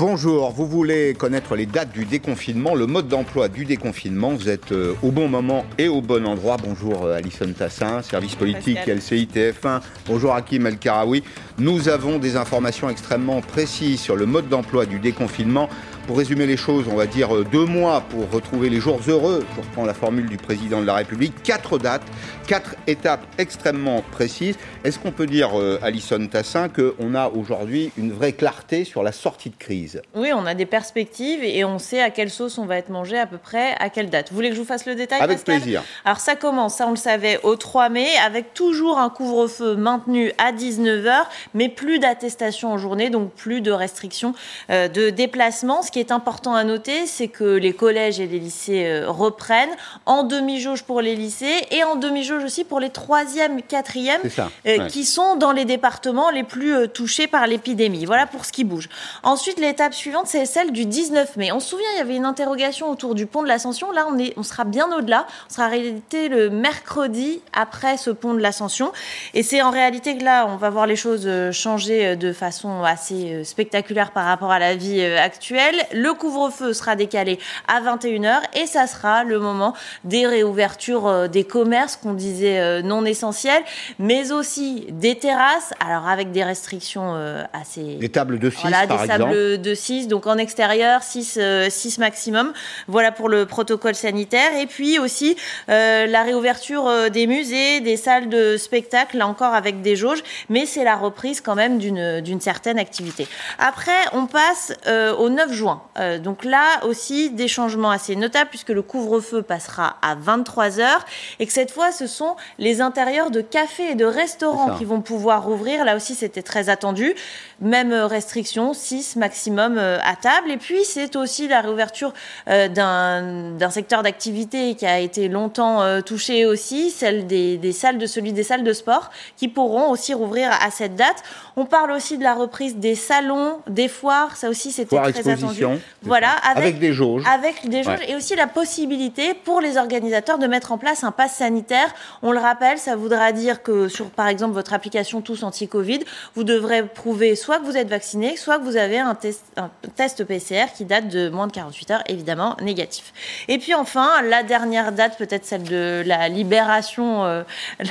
Bonjour, vous voulez connaître les dates du déconfinement, le mode d'emploi du déconfinement. Vous êtes euh, au bon moment et au bon endroit. Bonjour euh, Alison Tassin, service politique LCI TF1. Bonjour Hakim El Karaoui. Nous avons des informations extrêmement précises sur le mode d'emploi du déconfinement. Pour résumer les choses, on va dire euh, deux mois pour retrouver les jours heureux. Je reprends la formule du président de la République. Quatre dates, quatre étapes extrêmement précises. Est-ce qu'on peut dire, Alison Tassin, qu'on a aujourd'hui une vraie clarté sur la sortie de crise? Oui, on a des perspectives et on sait à quelle sauce on va être mangé à peu près, à quelle date. Vous voulez que je vous fasse le détail Avec plaisir. Alors ça commence, ça on le savait, au 3 mai, avec toujours un couvre-feu maintenu à 19h, mais plus d'attestation en journée, donc plus de restrictions euh, de déplacement. Ce qui est important à noter, c'est que les collèges et les lycées euh, reprennent en demi-jauge pour les lycées et en demi-jauge aussi pour les 3e, 4e, euh, qui sont dans les départements les plus touchés par l'épidémie. Voilà pour ce qui bouge. Ensuite, l'étape suivante, c'est celle du 19 mai. On se souvient, il y avait une interrogation autour du pont de l'Ascension. Là, on, est, on sera bien au-delà. On sera réalité le mercredi après ce pont de l'Ascension. Et c'est en réalité que là, on va voir les choses euh, changer euh, de façon assez euh, spectaculaire par rapport à la vie actuelle. Le couvre-feu sera décalé à 21h et ça sera le moment des réouvertures des commerces qu'on disait non essentiels, mais aussi des terrasses, alors avec des restrictions assez... Des tables de 6, voilà, des tables de 6, donc en extérieur, 6, 6 maximum. Voilà pour le protocole sanitaire. Et puis aussi la réouverture des musées, des salles de spectacle, là encore avec des jauges, mais c'est la reprise quand même d'une certaine activité. Après, on passe euh, au 9 juin. Euh, donc là aussi, des changements assez notables puisque le couvre-feu passera à 23 heures et que cette fois, ce sont les intérieurs de cafés et de restaurants qui vont pouvoir rouvrir. Là aussi, c'était très attendu. Même restriction, 6 maximum euh, à table. Et puis, c'est aussi la réouverture d'un secteur d'activité qui a été longtemps touché aussi, celle des, des salles de celui des salles de sport, qui pourront aussi rouvrir à cette date. On parle aussi de la reprise des salons, des foires, ça aussi c'était très attendu. Voilà, avec, des jauges. Avec des jauges et aussi la possibilité pour les organisateurs de mettre en place un pass sanitaire. On le rappelle, ça voudra dire que sur par exemple votre application Tous anti-Covid, vous devrez prouver soit que vous êtes vacciné, soit que vous avez un test, un test PCR qui date de moins de 48 heures, évidemment négatif. Et puis enfin, la dernière date, peut-être celle de la libération euh,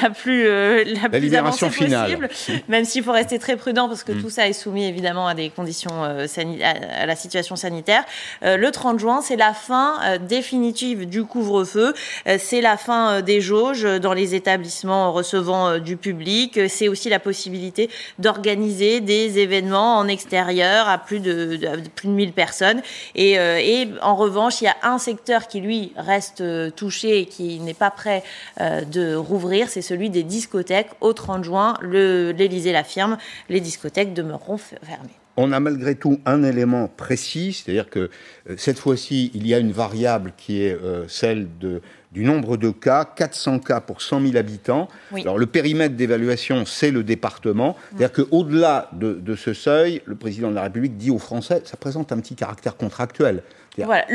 la plus, euh, la, plus avancée possible, même s'il faut rester très prudent parce que mm. tout ça est soumis évidemment à des conditions euh, à, la situation Euh, le 30 juin, c'est la fin euh, définitive du couvre-feu, c'est la fin des jauges dans les établissements recevant du public, c'est aussi la possibilité d'organiser des événements en extérieur à plus de, plus de 1000 personnes. Et, et, en revanche, il y a un secteur qui lui reste touché et qui n'est pas prêt de rouvrir, c'est celui des discothèques. Au 30 juin, l'Élysée l'affirme, les discothèques demeureront fermées. On a malgré tout un élément précis, c'est-à-dire que euh, cette fois-ci, il y a une variable qui est euh, celle de, du nombre de cas, 400 cas pour 100 000 habitants. Alors le périmètre d'évaluation, c'est le département. C'est-à-dire qu'au-delà de, de, ce seuil, le président de la République dit aux Français, ça présente un petit caractère contractuel.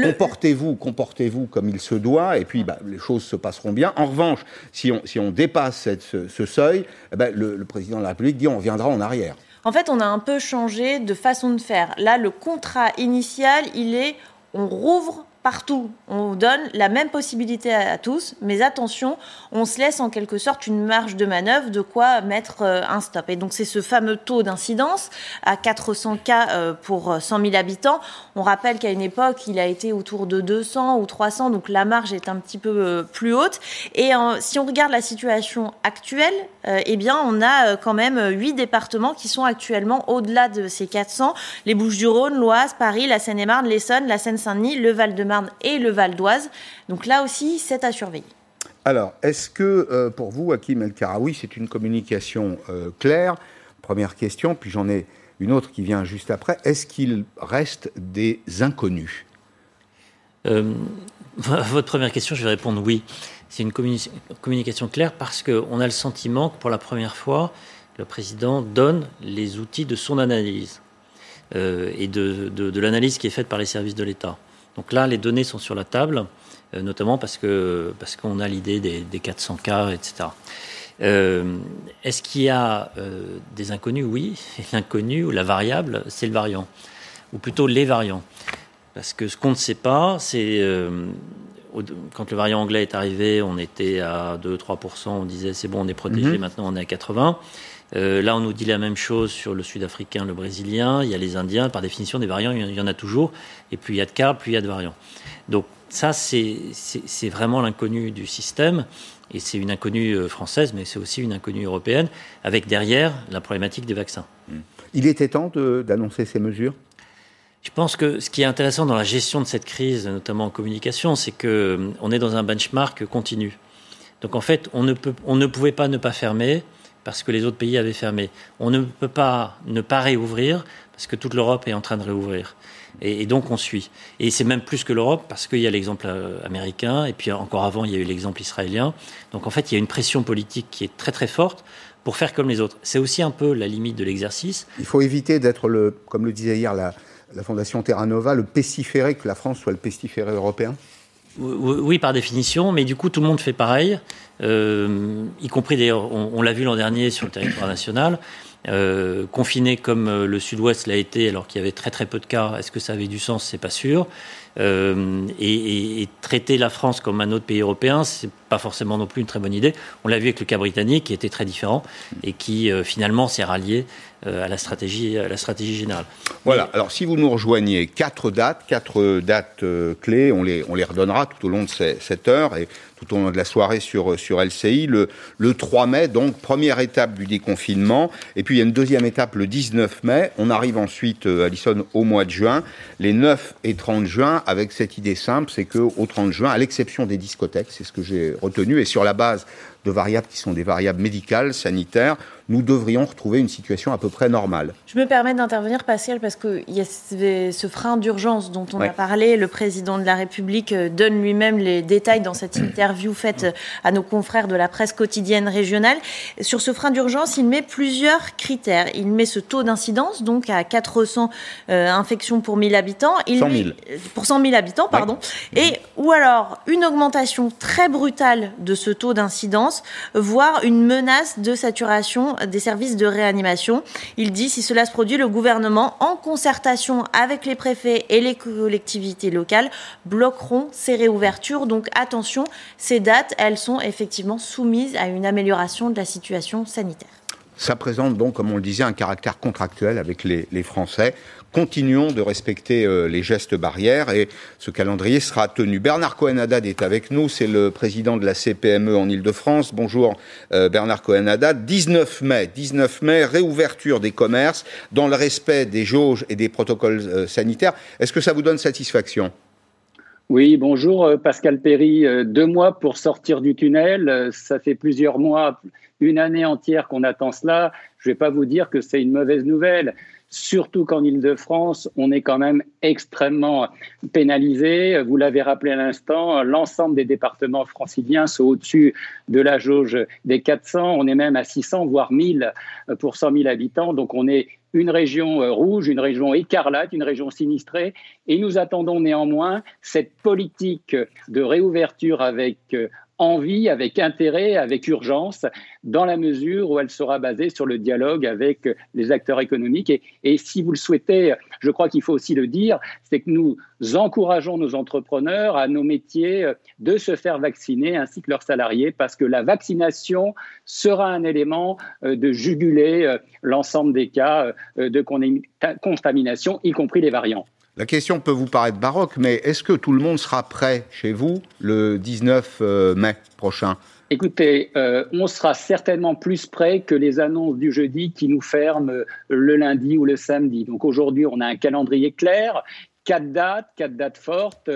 Comportez-vous, comportez-vous comme il se doit, et puis bah, les choses se passeront bien. En revanche, si on, si on dépasse ce, seuil, eh ben, le, le président de la République dit on reviendra en arrière. En fait, on a un peu changé de façon de faire. Là, le contrat initial, il est on rouvre partout. On donne la même possibilité à, tous, mais attention, on se laisse en quelque sorte une marge de manœuvre de quoi mettre euh, un stop. Et donc c'est ce fameux taux d'incidence à 400 cas euh, pour 100 000 habitants. On rappelle qu'à une époque, il a été autour de 200 ou 300, donc la marge est un petit peu euh, plus haute. Et si on regarde la situation actuelle, eh bien on a quand même 8 départements qui sont actuellement au-delà de ces 400. Les Bouches-du-Rhône, l'Oise, Paris, la Seine-et-Marne, l'Essonne, la Seine-Saint-Denis, le Val-de-Marne, et le Val d'Oise. Donc là aussi, c'est à surveiller. Alors, est-ce que euh, pour vous, Hakim El Karaoui, c'est une communication euh, claire? Première question, puis j'en ai une autre qui vient juste après. Est-ce qu'il reste des inconnus? Euh, Votre première question, je vais répondre oui. C'est une communication claire parce qu'on a le sentiment que pour la première fois, le président donne les outils de son analyse et de, de l'analyse qui est faite par les services de l'État. Donc là, les données sont sur la table, euh, notamment parce que parce qu'on a l'idée des, 400 cas, etc. Euh, est-ce qu'il y a euh, des inconnus? Oui. L'inconnu ou la variable, c'est le variant. ou plutôt les variants. Parce que ce qu'on ne sait pas, c'est euh, quand le variant anglais est arrivé, on était à 2-3%, on disait c'est bon, on est protégé, mhm. maintenant on est à 80%. Euh, là, on nous dit la même chose sur le sud-africain, le brésilien, il y a les indiens, par définition, des variants, il y en a toujours. Et plus il y a de cas, plus il y a de variants. Donc ça, c'est vraiment l'inconnu du système. Et c'est une inconnue euh, française, mais c'est aussi une inconnue européenne, avec derrière la problématique des vaccins. Il était temps d'annoncer ces mesures? Je pense que ce qui est intéressant dans la gestion de cette crise, notamment en communication, c'est qu'on euh, est dans un benchmark continu. Donc en fait, on ne, peut, on ne pouvait pas ne pas fermer parce que les autres pays avaient fermé. On ne peut pas ne pas réouvrir parce que toute l'Europe est en train de réouvrir. Et, donc on suit. Et c'est même plus que l'Europe parce qu'il y a l'exemple euh, américain et puis encore avant il y a eu l'exemple israélien. Donc en fait il y a une pression politique qui est très très forte pour faire comme les autres. C'est aussi un peu la limite de l'exercice. Il faut éviter d'être le, comme le disait hier la, la Fondation Terra Nova, le pestiféré, que la France soit le pestiféré européen oui, par définition, mais du coup, tout le monde fait pareil, euh, y compris d'ailleurs, on, l'a vu l'an dernier sur le territoire national, euh, confiné comme euh, le sud-ouest l'a été alors qu'il y avait très très peu de cas, est-ce que ça avait du sens? C'est pas sûr. Euh, et, traiter la France comme un autre pays européen, c'est pas forcément non plus une très bonne idée. On l'a vu avec le cas britannique, qui était très différent et qui euh, finalement s'est rallié euh, à la stratégie, à la stratégie générale. Voilà. Alors, si vous nous rejoignez, quatre dates, quatre dates clés, on les, on les redonnera tout au long de cette heure et tout au long de la soirée sur, sur LCI. Le, le 3 mai, donc, première étape du déconfinement. Et puis, il y a une deuxième étape le 19 mai. On arrive ensuite, Alison, au mois de juin. Les 9 et 30 juin, avec cette idée simple, c'est qu'au 30 juin, à l'exception des discothèques, c'est ce que j'ai retenu, et sur la base de variables qui sont des variables médicales, sanitaires, nous devrions retrouver une situation à peu près normale. Je me permets d'intervenir, Pascal, parce qu'il y a ce frein d'urgence dont on a parlé. Le président de la République euh, donne lui-même les détails dans cette interview faite euh, à nos confrères de la presse quotidienne régionale. Sur ce frein d'urgence, il met plusieurs critères. Il met ce taux d'incidence, donc à 400 euh, infections pour 1000 habitants. Il 100 000. pour 100 000 habitants, pardon. Et, ou alors, une augmentation très brutale de ce taux d'incidence, voire une menace de saturation des services de réanimation. Il dit si cela se produit, le gouvernement, en concertation avec les préfets et les collectivités locales, bloqueront ces réouvertures. Donc attention, ces dates, elles sont effectivement soumises à une amélioration de la situation sanitaire. Ça présente donc, comme on le disait, un caractère contractuel avec les, les Français continuons de respecter euh, les gestes barrières et ce calendrier sera tenu. Bernard Cohen-Haddad est avec nous, c'est le président de la CPME en Ile-de-France. Bonjour euh, Bernard Cohen-Haddad. 19 mai, 19 mai, réouverture des commerces dans le respect des jauges et des protocoles euh, sanitaires. Est-ce que ça vous donne satisfaction? Oui, bonjour Pascal Perry. Deux mois pour sortir du tunnel, ça fait plusieurs mois, une année entière qu'on attend cela. Je ne vais pas vous dire que c'est une mauvaise nouvelle surtout qu'en Ile-de-France, on est quand même extrêmement pénalisé. Vous l'avez rappelé à l'instant, l'ensemble des départements franciliens sont au-dessus de la jauge des 400. On est même à 600, voire 1000 pour 100 000 habitants. Donc on est une région euh, rouge, une région écarlate, une région sinistrée. Et nous attendons néanmoins cette politique de réouverture avec euh, envie, avec intérêt, avec urgence, dans la mesure où elle sera basée sur le dialogue avec les acteurs économiques. Et, si vous le souhaitez, je crois qu'il faut aussi le dire, c'est que nous encourageons nos entrepreneurs à nos métiers de se faire vacciner ainsi que leurs salariés, parce que la vaccination sera un élément euh, de juguler euh, l'ensemble des cas euh, de contamination, y compris les variants. La question peut vous paraître baroque, mais est-ce que tout le monde sera prêt chez vous le 19 euh, mai prochain? Écoutez, euh, on sera certainement plus prêt que les annonces du jeudi qui nous ferment le lundi ou le samedi. Donc aujourd'hui, on a un calendrier clair quatre dates, quatre dates fortes.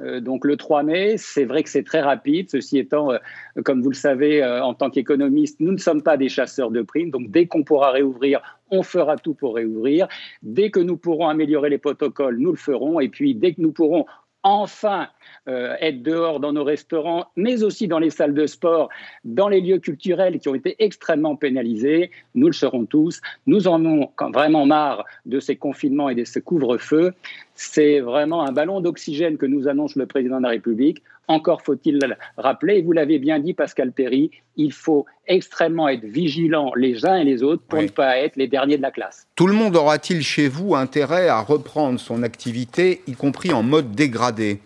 Euh, donc le 3 mai, c'est vrai que c'est très rapide. Ceci étant, euh, comme vous le savez, euh, en tant qu'économiste, nous ne sommes pas des chasseurs de primes. Donc dès qu'on pourra réouvrir, on fera tout pour réouvrir. Dès que nous pourrons améliorer les protocoles, nous le ferons. Et puis dès que nous pourrons enfin euh, être dehors dans nos restaurants, mais aussi dans les salles de sport, dans les lieux culturels qui ont été extrêmement pénalisés. Nous le serons tous. Nous en avons vraiment marre de ces confinements et de ces couvre-feux. C'est vraiment un ballon d'oxygène que nous annonce le président de la République. Encore faut-il le rappeler, et vous l'avez bien dit Pascal Perry, il faut extrêmement être vigilant les uns et les autres pour ne pas être les derniers de la classe. Tout le monde aura-t-il chez vous intérêt à reprendre son activité, y compris en mode dégradé?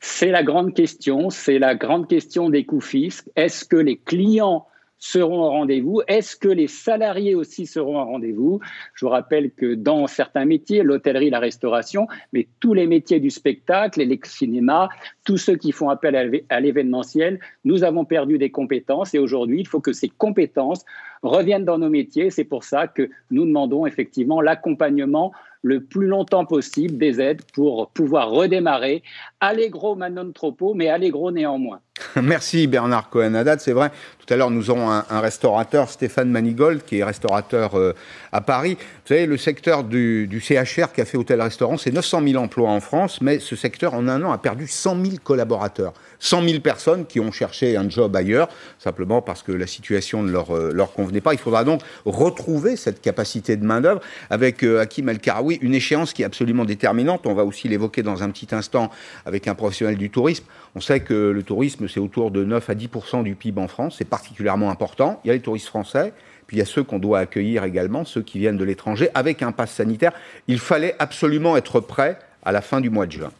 C'est la grande question, c'est la grande question des coûts fiscs. Est-ce que les clients seront au rendez-vous Est-ce que les salariés aussi seront au rendez-vous? Je vous rappelle que dans certains métiers, l'hôtellerie, la restauration, mais tous les métiers du spectacle les cinémas, tous ceux qui font appel à l'événementiel, nous avons perdu des compétences et aujourd'hui, il faut que ces compétences reviennent dans nos métiers. C'est pour ça que nous demandons effectivement l'accompagnement le plus longtemps possible des aides pour pouvoir redémarrer. Allegro ma non troppo, mais allegro néanmoins. Merci Bernard Cohen-Haddad. C'est vrai, tout à l'heure nous aurons un, restaurateur, Stéphane Manigold, qui est restaurateur euh, à Paris. Vous savez, le secteur du, du CHR, café, hôtel, restaurant, c'est 900 000 emplois en France, mais ce secteur en un an a perdu 100 000 collaborateurs. 100 000 personnes qui ont cherché un job ailleurs, simplement parce que la situation ne leur, euh, convenait pas. Il faudra donc retrouver cette capacité de main-d'œuvre avec euh, Hakim El Karaoui, une échéance qui est absolument déterminante. On va aussi l'évoquer dans un petit instant avec un professionnel du tourisme. On sait que le tourisme, c'est autour de 9 à 10% du PIB en France. C'est particulièrement important. Il y a les touristes français. Puis il y a ceux qu'on doit accueillir également, ceux qui viennent de l'étranger, avec un pass sanitaire. Il fallait absolument être prêt à la fin du mois de juin.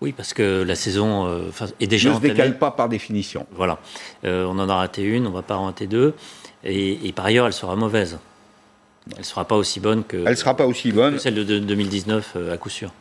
Oui, parce que la saison euh, est déjà ne se décale pas par définition. Voilà. Euh, on en a raté une, on ne va pas en rater deux. Et, par ailleurs, elle sera mauvaise. Elle ne sera pas aussi bonne que, elle sera pas aussi bonne. celle de 2019, euh, à coup sûr.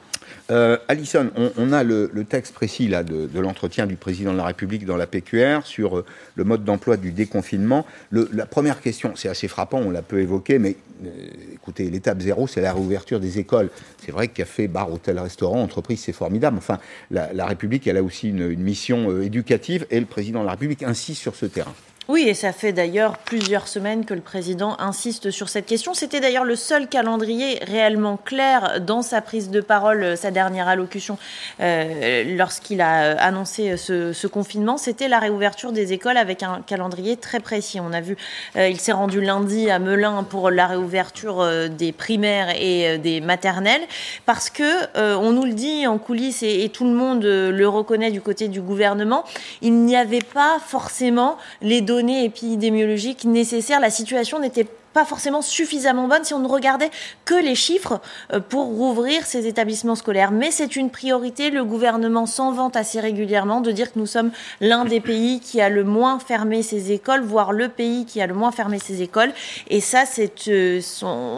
Euh, Alison, on, a le, texte précis là, de, l'entretien du président de la République dans la PQR sur euh, le mode d'emploi du déconfinement. la première question, c'est assez frappant, on l'a peu évoqué, mais euh, écoutez, l'étape zéro, c'est la réouverture des écoles. C'est vrai a fait bar, hôtel, restaurant, entreprise, c'est formidable. Enfin, la, République, elle a aussi une, une mission éducative et le président de la République insiste sur ce terrain. Oui, et ça fait d'ailleurs plusieurs semaines que le président insiste sur cette question. C'était d'ailleurs le seul calendrier réellement clair dans sa prise de parole, sa dernière allocution, euh, lorsqu'il a annoncé ce, confinement. C'était la réouverture des écoles avec un calendrier très précis. On a vu, euh, il s'est rendu lundi à Melun pour la réouverture euh, des primaires et des maternelles, parce que on nous le dit en coulisses et, et tout le monde le reconnaît du côté du gouvernement, il n'y avait pas forcément les données épidémiologiques nécessaires. La situation n'était pas forcément suffisamment bonne si on ne regardait que les chiffres euh, pour rouvrir ces établissements scolaires. Mais c'est une priorité. Le gouvernement s'en vante assez régulièrement de dire que nous sommes l'un des pays qui a le moins fermé ses écoles, voire le pays qui a le moins fermé ses écoles. Et ça, c'est euh,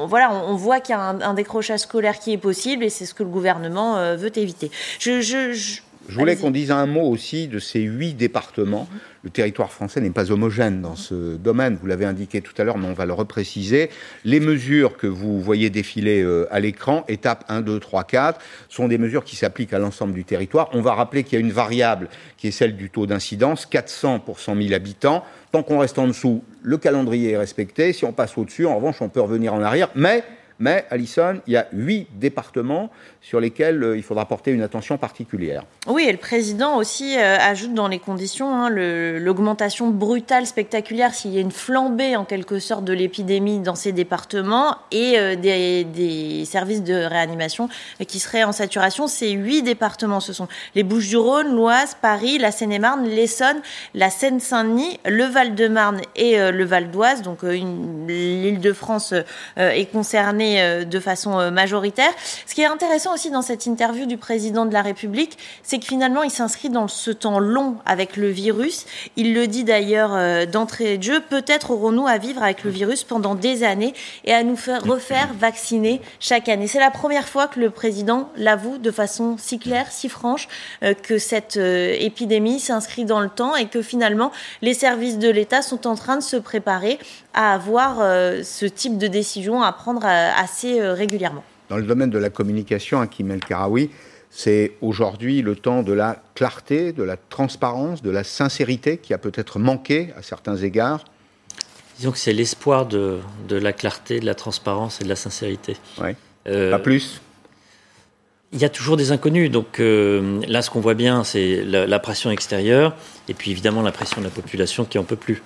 voilà, on, voit qu'il y a un, décrochage scolaire qui est possible et c'est ce que le gouvernement euh, veut éviter. je je voulais qu'on dise un mot aussi de ces huit départements. Le territoire français n'est pas homogène dans ce domaine, vous l'avez indiqué tout à l'heure, mais on va le repréciser. Les mesures que vous voyez défiler euh, à l'écran, étape 1, 2, 3, 4, sont des mesures qui s'appliquent à l'ensemble du territoire. On va rappeler qu'il y a une variable qui est celle du taux d'incidence, 400 pour 100 000 habitants. Tant qu'on reste en dessous, le calendrier est respecté. Si on passe au-dessus, en revanche, on peut revenir en arrière. Mais mais, Alison, il y a huit départements sur lesquels euh, il faudra porter une attention particulière. Oui, et le président aussi euh, ajoute dans les conditions hein, l'augmentation brutale, spectaculaire, s'il y a une flambée en quelque sorte de l'épidémie dans ces départements et euh, des, services de réanimation qui seraient en saturation. Ces huit départements, ce sont les Bouches-du-Rhône, l'Oise, Paris, la Seine-et-Marne, l'Essonne, la Seine-Saint-Denis, le Val-de-Marne et le Val d'Oise. Donc l'île de France est concernée euh, de façon euh, majoritaire. Ce qui est intéressant aussi dans cette interview du président de la République, c'est que finalement, il s'inscrit dans ce temps long avec le virus. Il le dit d'ailleurs euh, d'entrée de jeu, peut-être aurons-nous à vivre avec le virus pendant des années et à nous faire refaire vacciner chaque année. C'est la première fois que le président l'avoue de façon si claire, si franche, que cette épidémie s'inscrit dans le temps et que finalement, les services de l'État sont en train de se préparer à avoir ce type de décision, à prendre assez euh, régulièrement. Dans le domaine de la communication, Hakim El Karaoui, c'est aujourd'hui le temps de la clarté, de la transparence, de la sincérité qui a peut-être manqué à certains égards. Disons que c'est l'espoir de, de, la clarté, de la transparence et de la sincérité. Oui. Euh, Pas plus il y a toujours des inconnus. Donc euh, là, ce qu'on voit bien, c'est la, pression extérieure et puis évidemment la pression de la population qui en peut plus.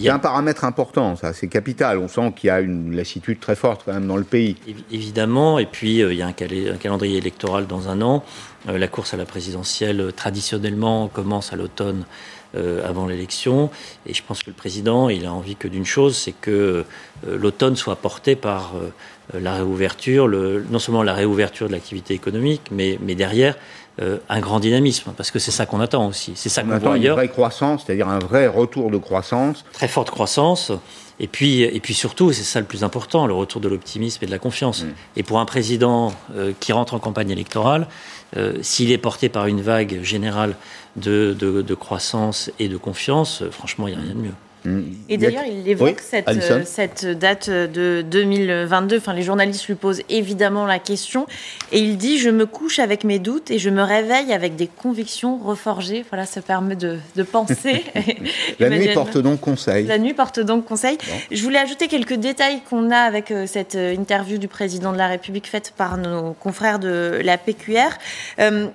C'est un paramètre important, ça, c'est capital. On sent qu'il y a une lassitude très forte quand même dans le pays. Évidemment, et puis il y a un, calendrier électoral dans un an. la course à la présidentielle, traditionnellement, commence à l'automne euh, avant l'élection. Et je pense que le président, il a envie que d'une chose, c'est que euh, l'automne soit porté par euh, la réouverture, le, non seulement la réouverture de l'activité économique, mais, mais derrière un grand dynamisme, parce que c'est ça qu'on attend aussi. C'est ça qu'on voit ailleurs. Une vraie croissance, c'est-à-dire un vrai retour de croissance. Très forte croissance. Et puis, et puis surtout, c'est ça le plus important, le retour de l'optimisme et de la confiance. Mm. Et pour un président qui rentre en campagne électorale, s'il est porté par une vague générale de, croissance et de confiance, franchement, il n'y a rien de mieux. Et d'ailleurs, il évoque cette, euh, cette, date de 2022. Enfin, les journalistes lui posent évidemment la question. Et il dit Je me couche avec mes doutes et je me réveille avec des convictions reforgées. Voilà, ça permet de, de penser. la nuit porte donc conseil. La nuit porte donc conseil. Je voulais ajouter quelques détails qu'on a avec euh, cette euh, interview du président de la République faite par nos confrères de la PQR.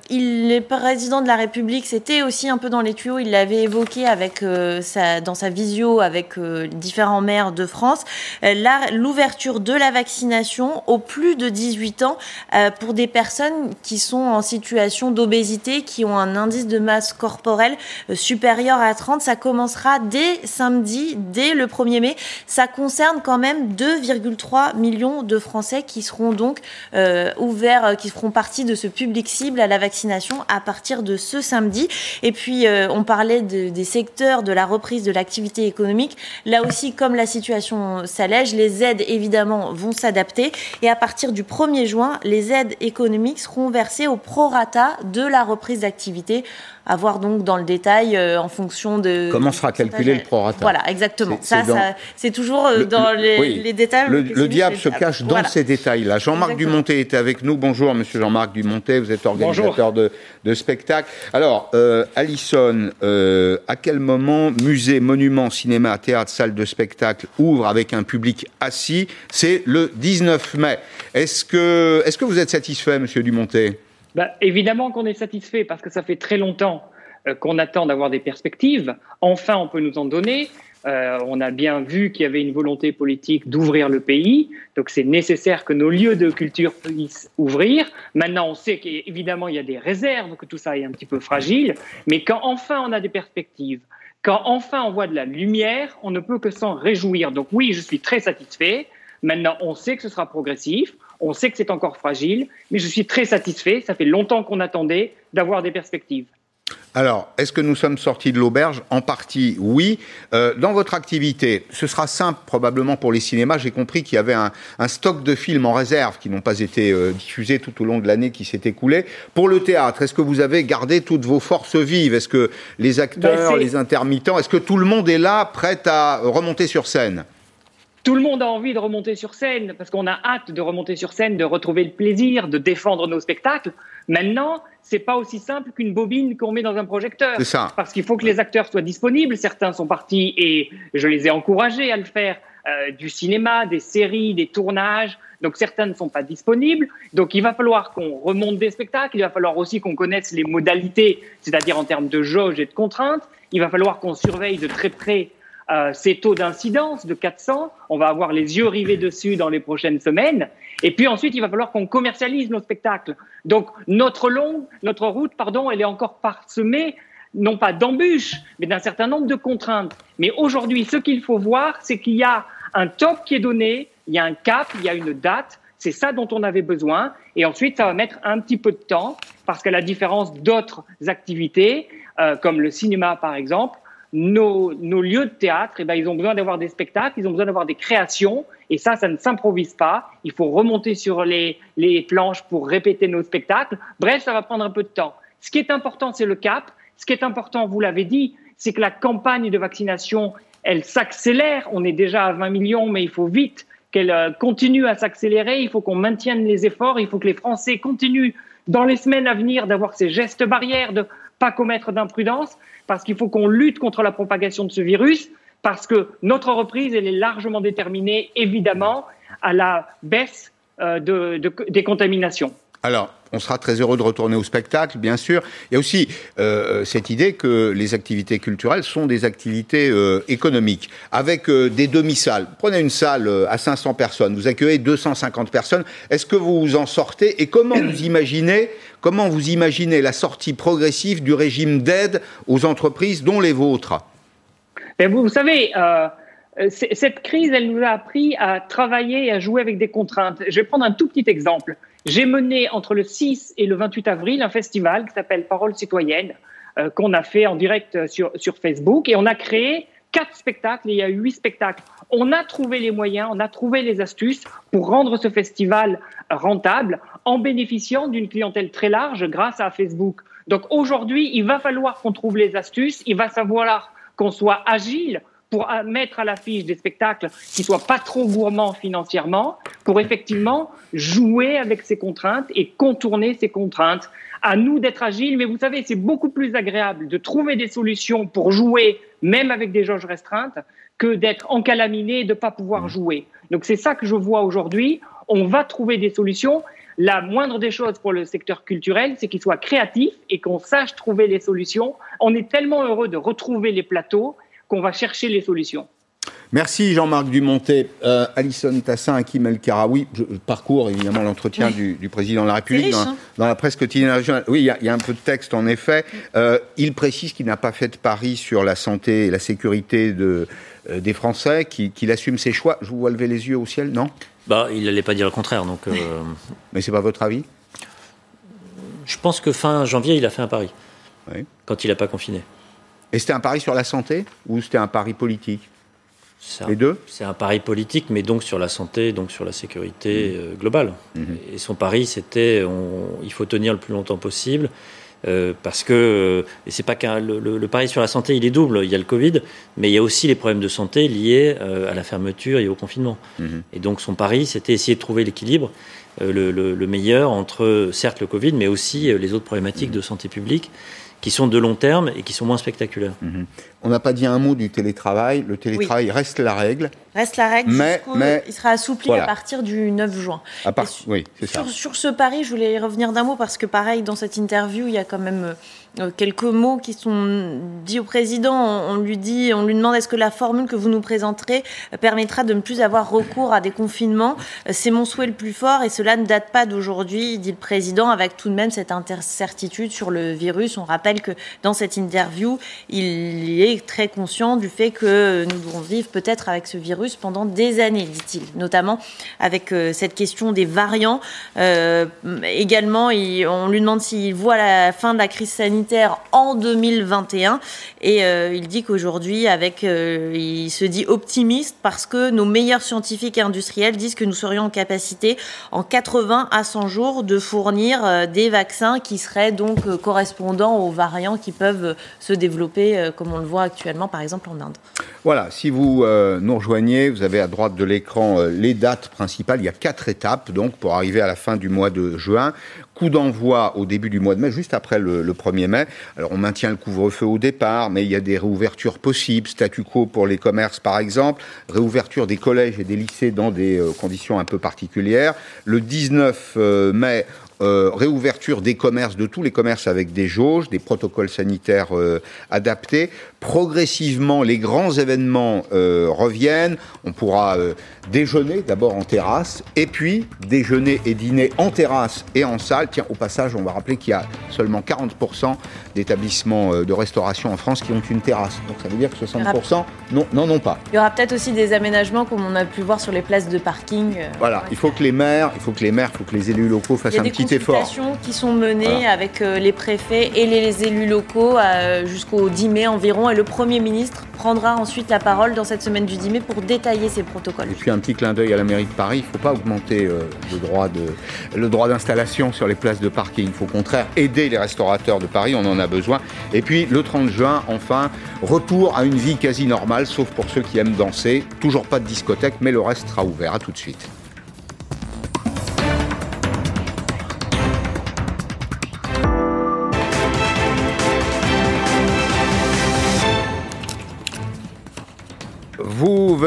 il est président de la République, c'était aussi un peu dans les tuyaux. Il l'avait évoqué avec, sa, dans sa vision avec euh, différents maires de France, euh, l'ouverture de la vaccination aux plus de 18 ans euh, pour des personnes qui sont en situation d'obésité, qui ont un indice de masse corporelle supérieur à 30. Ça commencera dès samedi, dès le 1er mai. Ça concerne quand même 2,3 millions de Français qui seront donc ouverts, qui feront partie de ce public cible à la vaccination à partir de ce samedi. Et puis, on parlait des secteurs de la reprise de l'activité économique. Là aussi, comme la situation s'allège, les aides évidemment vont s'adapter et à partir du 1er juin, les aides économiques seront versées au prorata de la reprise d'activité à voir donc dans le détail euh, en fonction de... Comment sera calculé le prorata Voilà, exactement. ça, c'est toujours euh, dans les, détails. Le, diable se cache dans ces détails-là. Jean-Marc Dumonté était avec nous. Bonjour, monsieur Jean-Marc Dumonté. Vous êtes organisateur de, de, spectacles. Alors, euh, Alison, à quel moment musée, monument, cinéma, théâtre, salle de spectacle ouvre avec un public assis? C'est le 19 mai. Est-ce que, est -ce que vous êtes satisfait, monsieur Dumonté? Bah, évidemment qu'on est satisfait parce que ça fait très longtemps euh, qu'on attend d'avoir des perspectives. Enfin, on peut nous en donner. Euh, on a bien vu qu'il y avait une volonté politique d'ouvrir le pays, donc c'est nécessaire que nos lieux de culture puissent ouvrir. Maintenant, on sait qu'évidemment, il y a des réserves, que tout ça est un petit peu fragile, mais quand enfin on a des perspectives, quand enfin on voit de la lumière, on ne peut que s'en réjouir. Donc oui, je suis très satisfait. Maintenant, on sait que ce sera progressif. On sait que c'est encore fragile, mais je suis très satisfait. Ça fait longtemps qu'on attendait d'avoir des perspectives. Alors, est-ce que nous sommes sortis de l'auberge En partie, oui. Euh, dans votre activité, ce sera simple probablement pour les cinémas. J'ai compris qu'il y avait un, stock de films en réserve qui n'ont pas été euh, diffusés tout au long de l'année qui s'est écoulée. Pour le théâtre, est-ce que vous avez gardé toutes vos forces vives? Est-ce que les acteurs, ben, les intermittents, est-ce que tout le monde est là, prêt à remonter sur scène? Tout le monde a envie de remonter sur scène parce qu'on a hâte de remonter sur scène, de retrouver le plaisir, de défendre nos spectacles. Maintenant, c'est pas aussi simple qu'une bobine qu'on met dans un projecteur. Ça. Parce qu'il faut que les acteurs soient disponibles. Certains sont partis et je les ai encouragés à le faire. Euh, du cinéma, des séries, des tournages. Donc certains ne sont pas disponibles. Donc il va falloir qu'on remonte des spectacles. Il va falloir aussi qu'on connaisse les modalités, c'est-à-dire en termes de jauge et de contraintes. Il va falloir qu'on surveille de très près euh, ces taux d'incidence de 400. On va avoir les yeux rivés dessus dans les prochaines semaines. Et puis ensuite, il va falloir qu'on commercialise nos spectacles. Donc notre longue, notre route, pardon, elle est encore parsemée non pas d'embûches, mais d'un certain nombre de contraintes. Mais aujourd'hui, ce qu'il faut voir, c'est qu'il y a un top qui est donné, il y a un cap, il y a une date. C'est ça dont on avait besoin. Et ensuite, ça va mettre un petit peu de temps, parce qu'à la différence d'autres activités, euh, comme le cinéma par exemple, nos, lieux de théâtre, eh ben, ils ont besoin d'avoir des spectacles, ils ont besoin d'avoir des créations, et ça, ça ne s'improvise pas. Il faut remonter sur les, planches pour répéter nos spectacles. Bref, ça va prendre un peu de temps. Ce qui est important, c'est le cap. Ce qui est important, vous l'avez dit, c'est que la campagne de vaccination, elle s'accélère. On est déjà à 20 millions, mais il faut vite qu'elle euh, continue à s'accélérer. Il faut qu'on maintienne les efforts. Il faut que les Français continuent dans les semaines à venir d'avoir ces gestes barrières, de pas commettre d'imprudence, parce qu'il faut qu'on lutte contre la propagation de ce virus, parce que notre reprise, elle est largement déterminée, évidemment, à la baisse euh, de, des contaminations. Alors, on sera très heureux de retourner au spectacle, bien sûr. Il y a aussi euh, cette idée que les activités culturelles sont des activités euh, économiques, avec euh, des demi-salles. Prenez une salle à 500 personnes, vous accueillez 250 personnes. Est-ce que vous vous en sortez Et comment vous imaginez comment vous imaginez la sortie progressive du régime d'aide aux entreprises, dont les vôtres? Et vous, vous savez. cette crise, elle nous a appris à travailler et à jouer avec des contraintes. Je vais prendre un tout petit exemple. J'ai mené entre le 6 et le 28 avril un festival qui s'appelle Parole citoyenne, euh, qu'on a fait en direct sur, sur Facebook, et on a créé quatre spectacles, et il y a eu huit spectacles. On a trouvé les moyens, on a trouvé les astuces pour rendre ce festival rentable en bénéficiant d'une clientèle très large grâce à Facebook. Donc aujourd'hui, il va falloir qu'on trouve les astuces, il va falloir qu'on soit agile pour mettre à l'affiche des spectacles qui soient pas trop gourmands financièrement, pour effectivement jouer avec ces contraintes et contourner ces contraintes. À nous d'être agiles, mais vous savez, c'est beaucoup plus agréable de trouver des solutions pour jouer, même avec des jauges restreintes, que d'être encalaminé et de ne pas pouvoir mmh. jouer. Donc c'est ça que je vois aujourd'hui. On va trouver des solutions. La moindre des choses pour le secteur culturel, c'est qu'il soit créatif et qu'on sache trouver les solutions. On est tellement heureux de retrouver les plateaux qu'on va chercher les solutions. Merci Jean-Marc Dumontet. Euh, Alison Tassin, Hakim El Karaoui, je, parcours évidemment l'entretien du, président de la République hein. dans, la presse quotidienne Oui, il y, a un peu de texte en effet. Euh, il précise qu'il n'a pas fait de pari sur la santé et la sécurité de, euh, des Français, qu'il assume ses choix. Je vous vois lever les yeux au ciel, non? Bah, Il n'allait pas dire le contraire. Donc, Mais c'est pas votre avis? Je pense que fin janvier, il a fait un pari. Quand il n'a pas confiné. Et c'était un pari sur la santé ou c'était un pari politique Les deux C'est un pari politique, mais donc sur la santé, donc sur la sécurité mmh. euh, globale. Mmh. Et son pari, c'était il faut tenir le plus longtemps possible. Euh, parce que et c'est pas qu'un le, pari sur la santé il est double il y a le Covid mais il y a aussi les problèmes de santé liés euh, à la fermeture et au confinement mmh. et donc son pari c'était essayer de trouver l'équilibre le, le, meilleur entre certes le Covid mais aussi les autres problématiques de santé publique qui sont de long terme et qui sont moins spectaculaires. Mhm. On n'a pas dit un mot du télétravail. Le télétravail reste la règle. Reste la règle. Mais, mais il sera assoupli à partir du 9 juin. À part, oui, c'est ça. Sur, ce pari, je voulais revenir d'un mot parce que pareil, dans cette interview, il y a quand même euh, quelques mots qui sont dits au président. On, lui dit, on lui demande est-ce que la formule que vous nous présenterez permettra de ne plus avoir recours à des confinements? C'est mon souhait le plus fort et cela ne date pas d'aujourd'hui, dit le président, avec tout de même cette incertitude sur le virus. On rappelle que dans cette interview, il est très conscient du fait que nous devons vivre peut-être avec ce virus pendant des années, dit-il, notamment avec euh, cette question des variants. Euh, également, on lui demande s'il voit la fin de la crise sanitaire en 2021 et euh, il dit qu'aujourd'hui, avec, il se dit optimiste parce que nos meilleurs scientifiques et industriels disent que nous serions en capacité en 80 à 100 jours de fournir des vaccins qui seraient donc correspondants aux variants qui peuvent se développer, comme on le voit actuellement, par exemple en Inde. Voilà, si vous nous rejoignez, vous avez à droite de l'écran euh, les dates principales. Il y a quatre étapes donc pour arriver à la fin du mois de juin. Coup d'envoi au début du mois de mai, juste après le, 1er mai. Alors on maintient le couvre-feu au départ, mais il y a des réouvertures possibles, statu quo pour les commerces par exemple, réouverture des collèges et des lycées dans des euh, conditions un peu particulières. Le 19 euh, mai, euh, réouverture des commerces, de tous les commerces avec des jauges, des protocoles sanitaires euh, adaptés. Progressivement, les grands événements euh, reviennent. On pourra déjeuner d'abord en terrasse, et puis déjeuner et dîner en terrasse et en salle. Tiens, au passage, on va rappeler qu'il y a seulement 40% d'établissements de restauration en France qui ont une terrasse. Donc ça veut dire que 60% n'en ont pas. Il y aura peut-être aussi des aménagements comme on a pu voir sur les places de parking. voilà, il faut que les maires, il faut que les maires, il faut que les élus locaux fassent un petit consultations qui sont menées avec euh, les préfets et les élus locaux euh, jusqu'au 10 mai environ. Et le Premier ministre prendra ensuite la parole dans cette semaine du 10 mai pour détailler ces protocoles. Et puis un petit clin d'œil à la mairie de Paris, il ne faut pas augmenter euh, le droit de, le droit d'installation sur les places de parking. Il faut au contraire aider les restaurateurs de Paris, on en a besoin. Et puis le 30 juin, enfin, retour à une vie quasi normale, sauf pour ceux qui aiment danser. Toujours pas de discothèque, mais le reste sera ouvert. À tout de suite.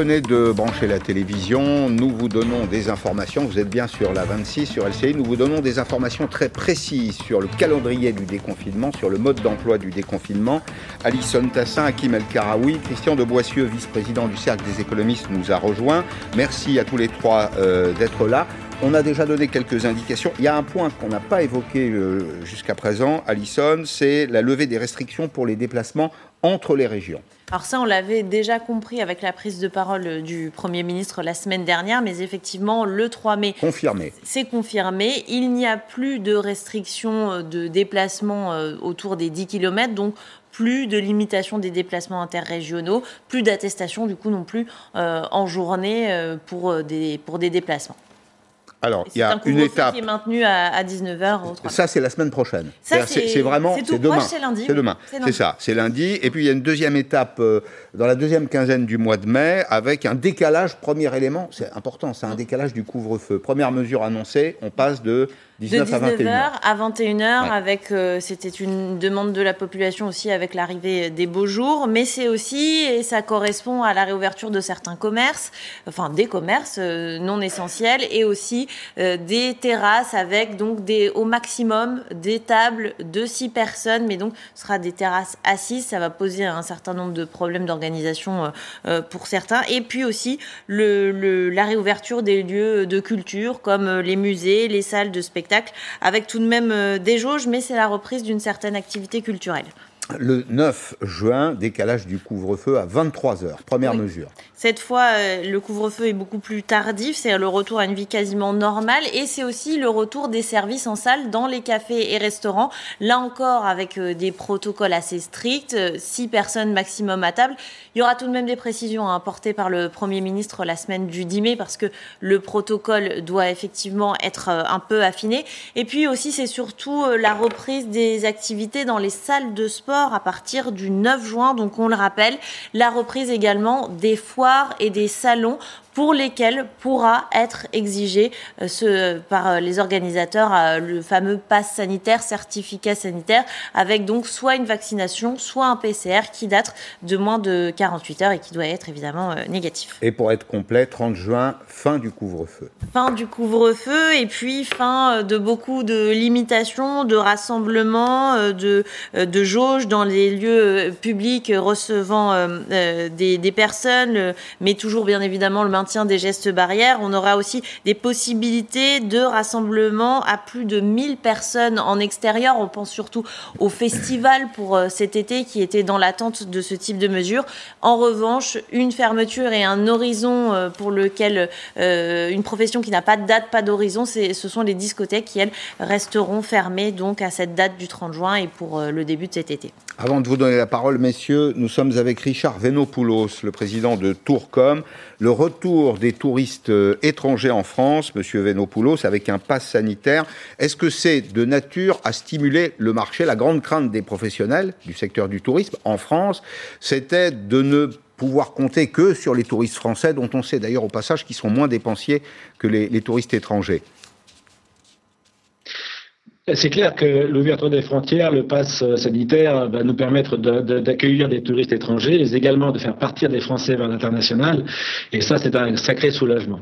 Venez de brancher la télévision, nous vous donnons des informations, vous êtes bien sur la 26, sur LCI, nous vous donnons des informations très précises sur le calendrier du déconfinement, sur le mode d'emploi du déconfinement. Alison Tassin, Hakim El Karaoui, Christian de Boissieu, vice-président du Cercle des économistes, nous a rejoint. Merci à tous les trois euh, d'être là. On a déjà donné quelques indications. Il y a un point qu'on n'a pas évoqué euh, jusqu'à présent, Alison, c'est la levée des restrictions pour les déplacements entre les régions. Alors ça, on l'avait déjà compris avec la prise de parole du Premier ministre la semaine dernière, mais effectivement, le 3 mai, confirmé. c'est confirmé. Il n'y a plus de restrictions de déplacement euh, autour des 10 km, donc plus de limitation des déplacements interrégionaux, plus d'attestation du coup non plus euh, en journée euh, pour, des, pour des déplacements. Alors, il y a une étape qui est maintenue à, 19h. Ça, c'est la semaine prochaine. C'est vraiment, c'est demain. C'est lundi. C'est demain. C'est ça, c'est lundi. Et puis, il y a une deuxième étape euh, dans la deuxième quinzaine du mois de mai avec un décalage, premier élément, c'est important, c'est un décalage du couvre-feu. Première mesure annoncée, on passe de 19 de 19h à 21h. avec, euh, c'était une demande de la population aussi avec l'arrivée des beaux jours, mais c'est aussi, et ça correspond à la réouverture de certains commerces, enfin des commerces euh, non essentiels, et aussi euh, des terrasses avec donc des, au maximum des tables de 6 personnes, mais donc ce sera des terrasses assises, ça va poser un certain nombre de problèmes d'organisation pour certains, et puis aussi le, le, la réouverture des lieux de culture comme les musées, les salles de spectacle avec tout de même euh, des jauges, mais c'est la reprise d'une certaine activité culturelle. Le 9 juin, décalage du couvre-feu à 23 heures. Première mesure. Cette fois, euh, le couvre-feu est beaucoup plus tardif, c'est le retour à une vie quasiment normale et c'est aussi le retour des services en salle dans les cafés et restaurants. Là encore, avec euh, des protocoles assez stricts, 6 euh, personnes maximum à table. Il y aura tout de même des précisions hein, apportées par le Premier ministre la semaine du 10 mai parce que le protocole doit effectivement être un peu affiné. Et puis aussi, c'est surtout la reprise des activités dans les salles de sport à partir du 9 juin. Donc on le rappelle, la reprise également des foires et des salons pour lesquels pourra être exigé euh, ce, par euh, les organisateurs euh, le fameux pass sanitaire, certificat sanitaire, avec donc soit une vaccination, soit un PCR qui date de moins de 48 heures et qui doit être évidemment négatif. Et pour être complet, 30 juin, fin du couvre-feu. Fin du couvre-feu et puis fin de beaucoup de limitations, de rassemblements, de, de jauges dans les lieux publics recevant des, des personnes, mais toujours bien évidemment le des gestes barrières. On aura aussi des possibilités de rassemblement à plus de 1000 personnes en extérieur. On pense surtout au festival pour euh, cet été qui était dans l'attente de ce type de mesures. En revanche, une fermeture et un horizon euh, pour lequel euh, une profession qui n'a pas de date, pas d'horizon, ce sont les discothèques qui, elles, resteront fermées donc à cette date du 30 juin et pour le début de cet été. Avant de vous donner la parole, messieurs, nous sommes avec Richard Venopoulos, le président de Tourcom. Le retour des touristes euh, étrangers en France, monsieur Venopoulos, avec un pass sanitaire, est-ce que c'est de nature à stimuler le marché La grande crainte des professionnels du secteur du tourisme en France, c'était de ne pouvoir compter que sur les touristes français, dont on sait d'ailleurs au passage qu'ils sont moins dépensiers que les touristes étrangers. C'est clair que l'ouverture des frontières, le pass sanitaire va nous permettre d'accueillir des touristes étrangers et également de faire partir des Français vers l'international. Et ça, c'est un sacré soulagement.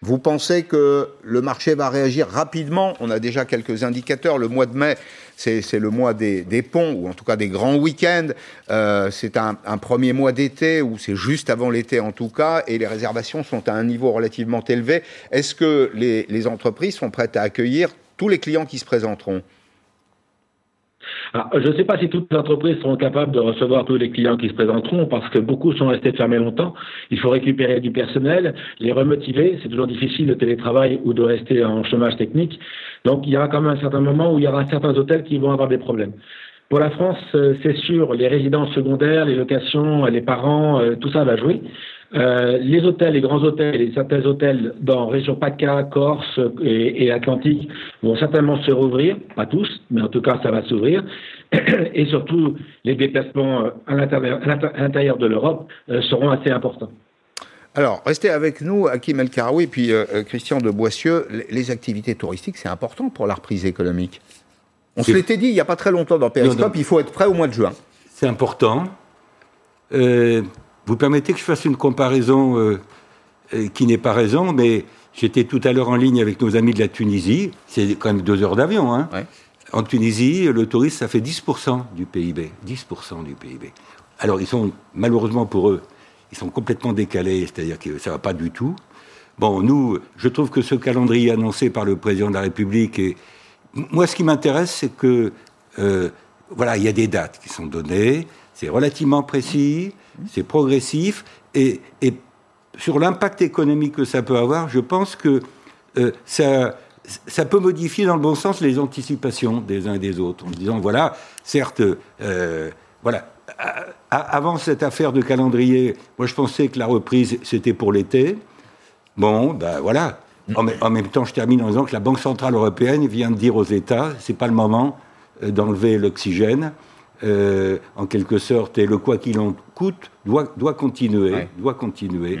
Vous pensez que le marché va réagir rapidement? On a déjà quelques indicateurs. Le mois de mai, c'est le mois des, ponts, ou en tout cas des grands week-ends. Euh, c'est un, premier mois d'été, ou c'est juste avant l'été en tout cas, et les réservations sont à un niveau relativement élevé. Est-ce que les entreprises sont prêtes à accueillir tous les clients qui se présenteront je ne sais pas si toutes les entreprises seront capables de recevoir tous les clients qui se présenteront parce que beaucoup sont restés fermés longtemps. Il faut récupérer du personnel, les remotiver. C'est toujours difficile le télétravail ou de rester en chômage technique. Donc il y aura quand même un certain moment où il y aura certains hôtels qui vont avoir des problèmes. Pour la France, euh, c'est sûr, les résidences secondaires, les locations, les parents, euh, tout ça va jouer. Euh, les hôtels, les grands hôtels et certains hôtels dans région PACA, Corse et, Atlantique vont certainement se rouvrir, pas tous, mais en tout cas ça va s'ouvrir. Et surtout, les déplacements euh, à l'intérieur de l'Europe euh, seront assez importants. Alors, restez avec nous, Hakim El Karaoui et puis Christian de Boissieu. Les activités touristiques, c'est important pour la reprise économique. On se l'était dit il n'y a pas très longtemps dans Periscope, il faut être prêt au mois de juin. C'est important. Euh, Vous permettez que je fasse une comparaison qui n'est pas raison, mais j'étais tout à l'heure en ligne avec nos amis de la Tunisie. C'est quand même deux heures d'avion. Hein. En Tunisie, le tourisme, ça fait 10% du PIB. 10% du PIB. Alors, ils sont, malheureusement pour eux, ils sont complètement décalés, c'est-à-dire que ça ne va pas du tout. Bon, nous, je trouve que ce calendrier annoncé par le président de la République est. Moi, ce qui m'intéresse, c'est que. Euh, voilà, il y a des dates qui sont données, c'est relativement précis, c'est progressif, et, sur l'impact économique que ça peut avoir, je pense que euh, ça ça peut modifier dans le bon sens les anticipations des uns et des autres, en disant voilà, certes, euh, voilà, avant cette affaire de calendrier, moi je pensais que la reprise c'était pour l'été. Bon, ben voilà. En, même temps, je termine en disant que la Banque centrale européenne vient de dire aux États, c'est pas le moment euh, d'enlever l'oxygène, euh, en quelque sorte, et le quoi qu'il en coûte doit, doit continuer, doit continuer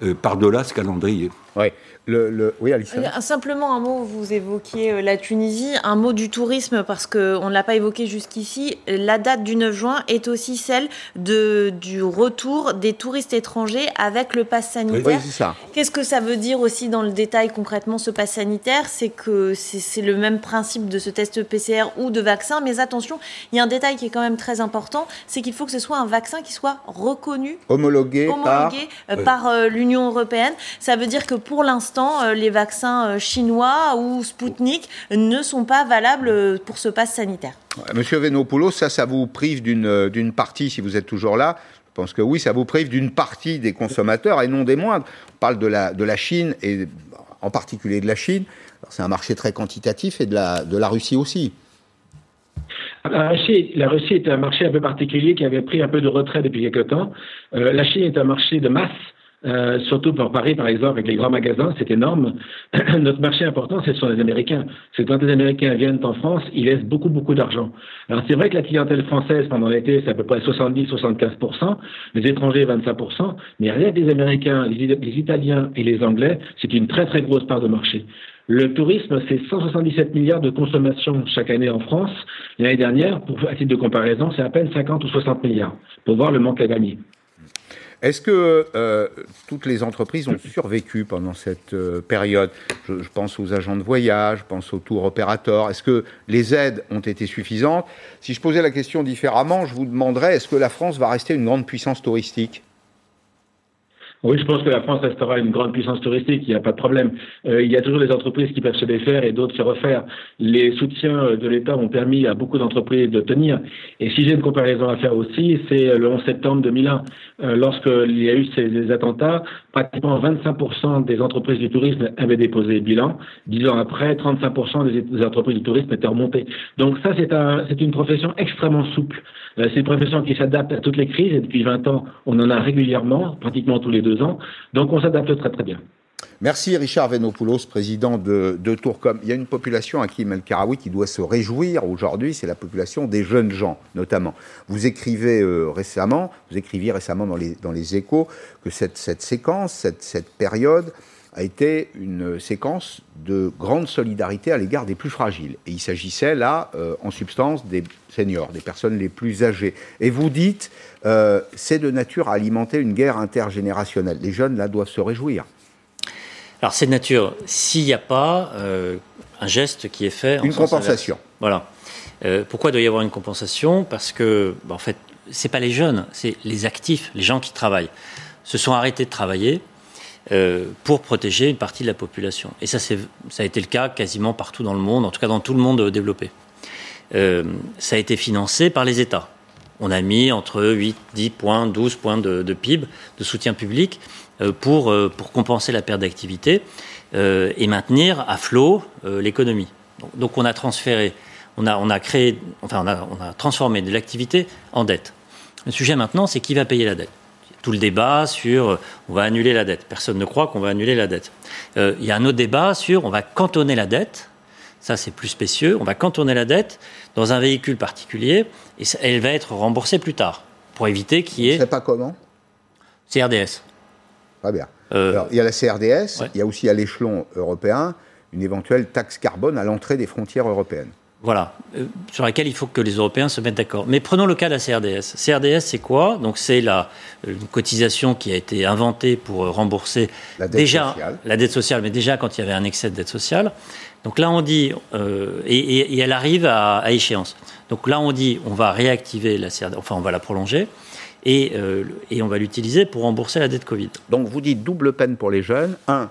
mm-hmm. par-delà ce calendrier. Ouais. Le, Oui, Alice. Euh, simplement un mot, vous évoquiez euh, la Tunisie, un mot du tourisme parce qu'on ne l'a pas évoqué jusqu'ici. La date du 9 juin est aussi celle de, du retour des touristes étrangers avec le pass sanitaire. Oui, c'est ça. Qu'est-ce que ça veut dire aussi dans le détail concrètement ce pass sanitaire? C'est que c'est le même principe de ce test PCR ou de vaccin, mais attention, il y a un détail qui est quand même très important, c'est qu'il faut que ce soit un vaccin qui soit reconnu, homologué, par, par euh, l'Union européenne. Ça veut dire que pour l'instant, euh, les vaccins euh, chinois ou Spoutnik ne sont pas valables euh, pour ce pass sanitaire. Monsieur Venopoulos, ça, ça vous prive d'une partie, si vous êtes toujours là, je pense que oui, ça vous prive d'une partie des consommateurs et non des moindres. On parle de la, de la Chine et en particulier de la Chine. C'est un marché très quantitatif et de la, de la Russie aussi. La Russie, la Russie est un marché un peu particulier qui avait pris un peu de retrait depuis quelques temps. la Chine est un marché de masse euh, surtout pour Paris, par exemple, avec les grands magasins, c'est énorme. Notre marché important, ce sont les Américains. C'est quand les Américains viennent en France, ils laissent beaucoup, beaucoup d'argent. Alors c'est vrai que la clientèle française pendant l'été, c'est à peu près 70-75%, les étrangers 25%, mais rien Américains, les, les Italiens et les Anglais, c'est une très, très grosse part de marché. Le tourisme, c'est 177 milliards de consommation chaque année en France. L'année dernière, pour, à titre de comparaison, c'est à peine 50 ou 60 milliards, pour voir le manque à gagner. Est-ce que euh, toutes les entreprises ont survécu pendant cette euh, période? Je, pense aux agents de voyage, je pense aux tours opérateurs. Est-ce que les aides ont été suffisantes? Si je posais la question différemment, je vous demanderais est-ce que la France va rester une grande puissance touristique? Oui, je pense que la France restera une grande puissance touristique, il n'y a pas de problème. Euh, il y a toujours des entreprises qui peuvent se défaire et d'autres se refaire. Les soutiens de l'État ont permis à beaucoup d'entreprises de tenir. Et si j'ai une comparaison à faire aussi, c'est le 11 septembre 2001, euh, lorsqu'il y a eu ces, attentats, pratiquement 25% des entreprises du tourisme avaient déposé bilan. Dix ans après, 35% des, entreprises du tourisme étaient remontées. Donc ça, c'est un, une profession extrêmement souple. Euh, c'est une profession qui s'adapte à toutes les crises et depuis 20 ans, on en a régulièrement, pratiquement tous les deux ans. Donc on s'adapte très très bien. Merci Richard Venopoulos, président de, Tourcom. Il y a une population, à El Karaoui, qui doit se réjouir aujourd'hui, c'est la population des jeunes gens, notamment. Vous écrivez euh, récemment, vous écriviez récemment dans les, dans les échos, que cette, cette séquence, cette, cette période a été une séquence de grande solidarité à l'égard des plus fragiles. Et il s'agissait là, euh, en substance, des seniors, des personnes les plus âgées. Et vous dites, euh, c'est de nature à alimenter une guerre intergénérationnelle. Les jeunes, là, doivent se réjouir. Alors, c'est de nature, s'il n'y a pas euh, un geste qui est fait... Une compensation. Voilà. pourquoi doit y avoir une compensation? Parce que, bah, en fait, c'est pas les jeunes, c'est les actifs, les gens qui travaillent, se sont arrêtés de travailler, euh, pour protéger une partie de la population. Et ça, ça a été le cas quasiment partout dans le monde, en tout cas dans tout le monde développé. Euh, ça a été financé par les États. On a mis entre 8, 10 points, 12 points de, PIB, de soutien public, euh, pour, pour compenser la perte d'activité et maintenir à flot l'économie. Donc, on a transféré, on a, on a créé, enfin on a, on a transformé de l'activité en dette. Le sujet maintenant, c'est qui va payer la dette? Tout le débat sur euh, on va annuler la dette. Personne ne croit qu'on va annuler la dette. Euh, il y a un autre débat sur on va cantonner la dette. Ça, c'est plus spécieux. On va cantonner la dette dans un véhicule particulier et elle va être remboursée plus tard pour éviter qu'il y ait. C'est pas comment CRDS. Très bien. Euh, Alors, il y a la CRDS, il y a aussi à l'échelon européen une éventuelle taxe carbone à l'entrée des frontières européennes. Voilà, euh, sur laquelle il faut que les Européens se mettent d'accord. Mais prenons le cas de la CRDS. CRDS, c'est quoi? Donc, c'est la une cotisation qui a été inventée pour rembourser La dette déjà sociale. la dette sociale, mais déjà quand il y avait un excès de dette sociale. Donc là, on dit, euh, et, et- et elle arrive à, à échéance. Donc là, on dit, on va réactiver la CRDS, enfin, on va la prolonger, et, euh, et on va l'utiliser pour rembourser la dette Covid. Donc vous dites double peine pour les jeunes. Un,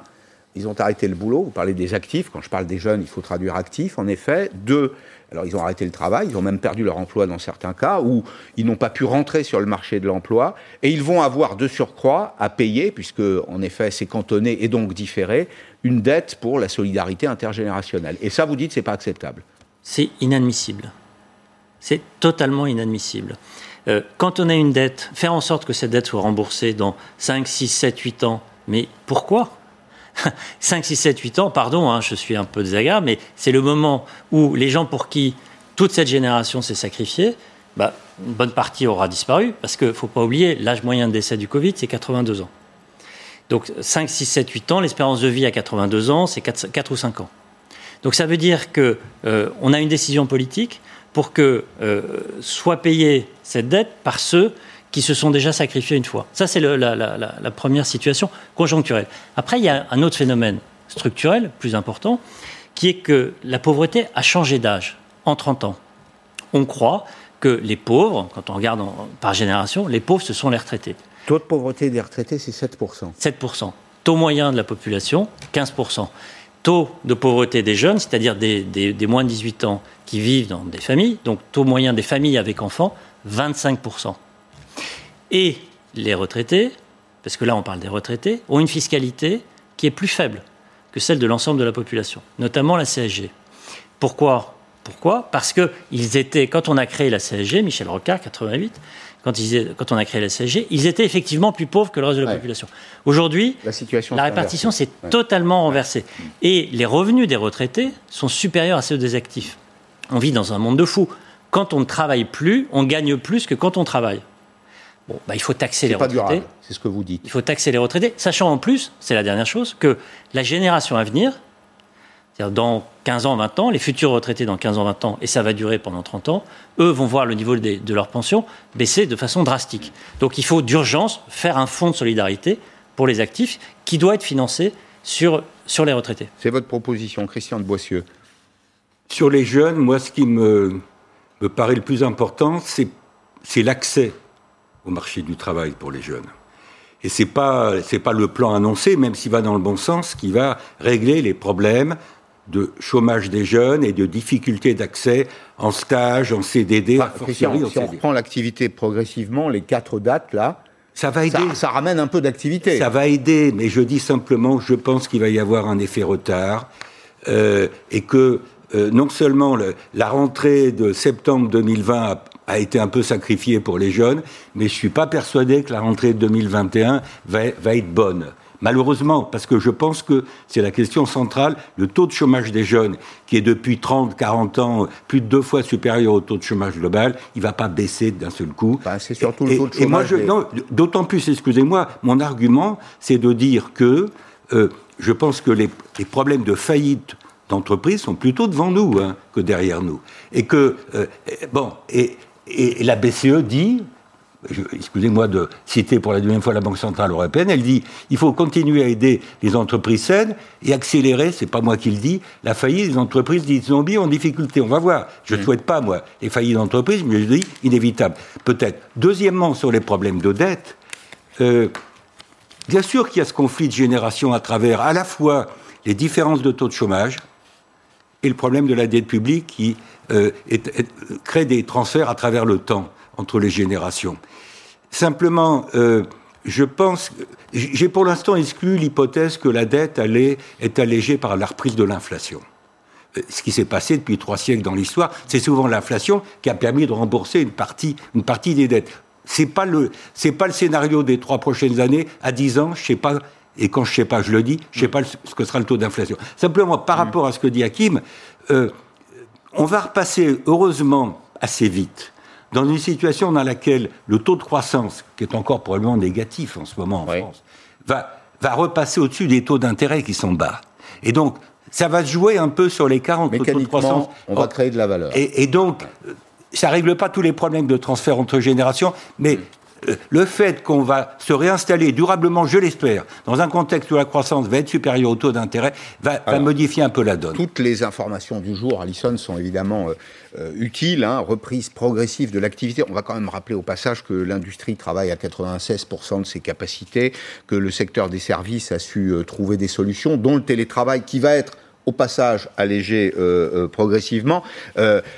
ils ont arrêté le boulot. Vous parlez des actifs. Quand je parle des jeunes, il faut traduire actifs, en effet. Deux, alors ils ont arrêté le travail. Ils ont même perdu leur emploi dans certains cas, ou ils n'ont pas pu rentrer sur le marché de l'emploi. Et ils vont avoir de surcroît à payer, puisque en effet c'est cantonné et donc différé, une dette pour la solidarité intergénérationnelle. Et ça, vous dites, c'est pas acceptable. C'est inadmissible. C'est totalement inadmissible. Euh, quand on a une dette, faire en sorte que cette dette soit remboursée dans 5, 6, 7, 8 ans, mais pourquoi? 5, 6, 7, 8 ans, pardon, hein, je suis un peu désagréable, mais c'est le moment où les gens pour qui toute cette génération s'est sacrifiée, bah, une bonne partie aura disparu, parce qu'il ne faut pas oublier, l'âge moyen de décès du Covid, c'est 82 ans. Donc 5, 6, 7, 8 ans, l'espérance de vie à 82 ans, c'est 4, 4 ou 5 ans. Donc ça veut dire que euh, a une décision politique pour que euh, soit payée cette dette par ceux qui se sont déjà sacrifiés une fois. Ça, c'est la, la- la- la première situation conjoncturelle. Après, il y a un autre phénomène structurel, plus important, qui est que la pauvreté a changé d'âge en 30 ans. On croit que les pauvres, quand on regarde en- par génération, les pauvres, ce sont les retraités. Taux de pauvreté des retraités, c'est 7%. 7%. Taux moyen de la population, 15%. Taux de pauvreté des jeunes, c'est-à-dire des, des- des moins de 18 ans qui vivent dans des familles, donc taux moyen des familles avec enfants, 25%. Et les retraités, parce que là on parle des retraités, ont une fiscalité qui est plus faible que celle de l'ensemble de la population, notamment la CSG. Pourquoi? Pourquoi? Parce que ils étaient, quand on a créé la CSG, Michel Rocard, 88, quand, ils, quand on a créé la CSG, ils étaient effectivement plus pauvres que le reste de la Ouais. population. Aujourd'hui, La situation la s'est répartition s'est Ouais. totalement renversée. Et les revenus des retraités sont supérieurs à ceux des actifs. On vit dans un monde de fous. Quand on ne travaille plus, on gagne plus que quand on travaille. Bon, bah, il faut taxer les pas retraités. durable, c'est ce que vous dites. Il faut taxer les retraités, sachant en plus, c'est la dernière chose, que la génération à venir, c'est-à-dire dans 15 ans, 20 ans, les futurs retraités dans 15 ans, 20 ans, et ça va durer pendant 30 ans, eux vont voir le niveau de leur pension baisser de façon drastique. Donc il faut d'urgence faire un fonds de solidarité pour les actifs qui doit être financé sur, sur les retraités. C'est votre proposition, Christian de Boissieu. Sur les jeunes, moi, ce qui me, me paraît le plus important, c'est c'est l'accès au marché du travail pour les jeunes. Et c'est pas c'est pas le plan annoncé, même s'il va dans le bon sens, qui va régler les problèmes de chômage des jeunes et de difficultés d'accès en stage, en CDD, Enfin, en si on reprend l'activité progressivement, les quatre dates là, Ça va aider. ça, ça ramène un peu d'activité. Ça va aider, mais je dis simplement je pense qu'il va y avoir un effet retard euh, et que euh, non seulement le- la rentrée de septembre 2020 a, a été un peu sacrifiée pour les jeunes, mais je suis pas persuadé que la rentrée de 2021 va, va être bonne. Malheureusement, parce que je pense que c'est la question centrale, le taux de chômage des jeunes, qui est depuis 30, 40 ans plus de deux fois supérieur au taux de chômage global, il va pas baisser d'un seul coup. Enfin, c'est surtout le Et- taux de et moi, chômage je, des- non, D'autant plus, excusez-moi, mon argument, c'est de dire que euh, je pense que les, les problèmes de faillite d'entreprises sont plutôt devant nous hein, que derrière nous. Et que, euh, et- bon, et, et la BCE dit, excusez-moi de citer pour la deuxième fois la Banque Centrale Européenne, elle dit il faut continuer à aider les entreprises saines et accélérer, c'est pas moi qui le dis, la faillite des entreprises dites zombies en difficulté. On va voir. Je ne souhaite pas, moi, les faillites d'entreprises, mais je dis inévitable. Peut-être. Deuxièmement, sur les problèmes de dette, euh, bien sûr qu'il y a ce conflit de génération à travers à la fois les différences de taux de chômage et le problème de la dette publique qui euh, est- est- crée des transferts à travers le temps entre les générations. Simplement, euh, je pense, j'ai pour l'instant exclu l'hypothèse que la dette être allégée par la reprise de l'inflation. Euh, Ce qui s'est passé depuis trois siècles dans l'histoire, c'est souvent l'inflation qui a permis de rembourser une partie, une partie des dettes. C'est pas pas le scénario des trois prochaines années. À dix ans, je sais pas. Et quand je sais pas, je le dis, je sais pas le- ce que sera le taux d'inflation. Simplement, par rapport à ce que dit Hakim, euh, on va repasser heureusement assez vite dans une situation dans laquelle le taux de croissance, qui est encore probablement négatif en ce moment en Oui. France, va, va repasser au-dessus des taux d'intérêt qui sont bas. Et donc, ça va se jouer un peu sur l'écart entre taux de croissance. On va créer de la valeur. Et, donc, ça ne règle pas tous les problèmes de transfert entre générations, mais euh, le fait qu'on va se réinstaller durablement, je l'espère, dans un contexte où la croissance va être supérieure au taux d'intérêt, va, modifier un peu la donne. Toutes les informations du jour, Alison, sont évidemment euh, euh, utiles. Hein, reprise progressive de l'activité. On va quand même rappeler au passage que l'industrie travaille à 96% de ses capacités, que le secteur des services a su trouver des solutions, dont le télétravail qui va être au passage allégé progressivement.